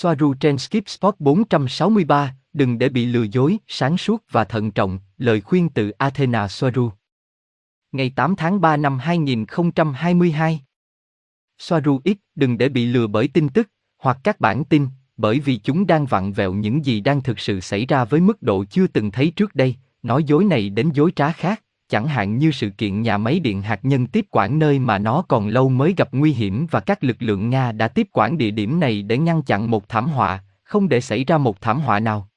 Soaru trên Skip Spot 463, đừng để bị lừa dối, sáng suốt và thận trọng, lời khuyên từ Athena Soaru. Ngày 8 tháng 3 năm 2022 Soaru X, đừng để bị lừa bởi tin tức, hoặc các bản tin, bởi vì chúng đang vặn vẹo những gì đang thực sự xảy ra với mức độ chưa từng thấy trước đây, nói dối này đến dối trá khác, chẳng hạn như sự kiện nhà máy điện hạt nhân tiếp quản nơi mà nó còn lâu mới gặp nguy hiểm và các lực lượng Nga đã tiếp quản địa điểm này để ngăn chặn một thảm họa, không để xảy ra một thảm họa nào.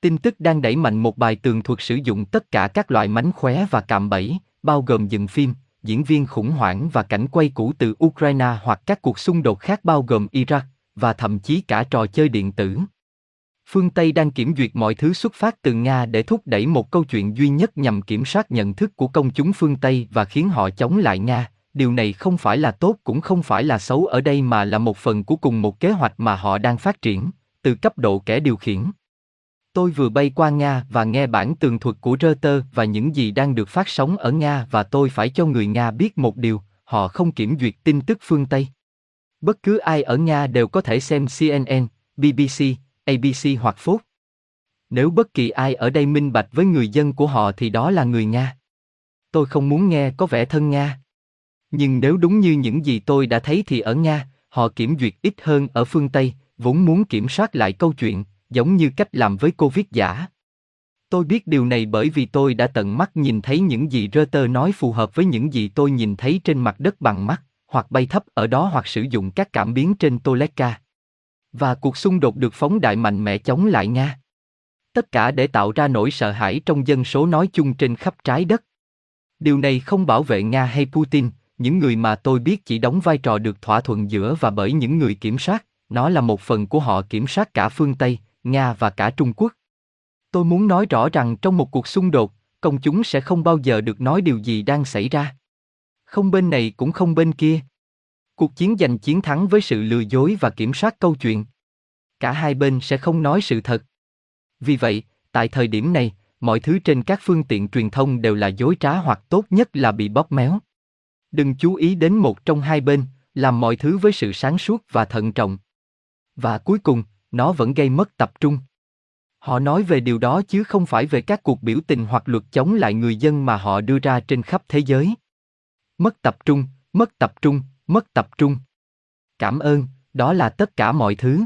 Tin tức đang đẩy mạnh một bài tường thuật sử dụng tất cả các loại mánh khóe và cạm bẫy, bao gồm dựng phim, diễn viên khủng hoảng và cảnh quay cũ từ Ukraine hoặc các cuộc xung đột khác bao gồm Iraq, và thậm chí cả trò chơi điện tử. Phương Tây đang kiểm duyệt mọi thứ xuất phát từ Nga để thúc đẩy một câu chuyện duy nhất nhằm kiểm soát nhận thức của công chúng phương Tây và khiến họ chống lại Nga. Điều này không phải là tốt cũng không phải là xấu ở đây mà là một phần của cùng một kế hoạch mà họ đang phát triển, từ cấp độ kẻ điều khiển. Tôi vừa bay qua Nga và nghe bản tường thuật của Reuters và những gì đang được phát sóng ở Nga và tôi phải cho người Nga biết một điều, họ không kiểm duyệt tin tức phương Tây. Bất cứ ai ở Nga đều có thể xem CNN, BBC, ABC hoặc Phúc. Nếu bất kỳ ai ở đây minh bạch với người dân của họ thì đó là người Nga. Tôi không muốn nghe có vẻ thân Nga. Nhưng nếu đúng như những gì tôi đã thấy thì ở Nga, họ kiểm duyệt ít hơn ở phương Tây, vốn muốn kiểm soát lại câu chuyện, giống như cách làm với Covid giả. Tôi biết điều này bởi vì tôi đã tận mắt nhìn thấy những gì Reuters nói phù hợp với những gì tôi nhìn thấy trên mặt đất bằng mắt, hoặc bay thấp ở đó hoặc sử dụng các cảm biến trên Toleka. Và cuộc xung đột được phóng đại mạnh mẽ chống lại Nga. Tất cả để tạo ra nỗi sợ hãi trong dân số nói chung trên khắp trái đất. Điều này không bảo vệ Nga hay Putin, những người mà tôi biết chỉ đóng vai trò được thỏa thuận giữa và bởi những người kiểm soát, nó là một phần của họ kiểm soát cả phương Tây, Nga và cả Trung Quốc. Tôi muốn nói rõ rằng trong một cuộc xung đột, công chúng sẽ không bao giờ được nói điều gì đang xảy ra. Không bên này cũng không bên kia. Cuộc chiến giành chiến thắng với sự lừa dối và kiểm soát câu chuyện. Cả hai bên sẽ không nói sự thật. Vì vậy, tại thời điểm này, mọi thứ trên các phương tiện truyền thông đều là dối trá hoặc tốt nhất là bị bóp méo. Đừng chú ý đến một trong hai bên, làm mọi thứ với sự sáng suốt và thận trọng. Và cuối cùng, nó vẫn gây mất tập trung. Họ nói về điều đó chứ không phải về các cuộc biểu tình hoặc luật chống lại người dân mà họ đưa ra trên khắp thế giới. Mất tập trung, mất tập trung, mất tập trung. Cảm ơn, đó là tất cả mọi thứ.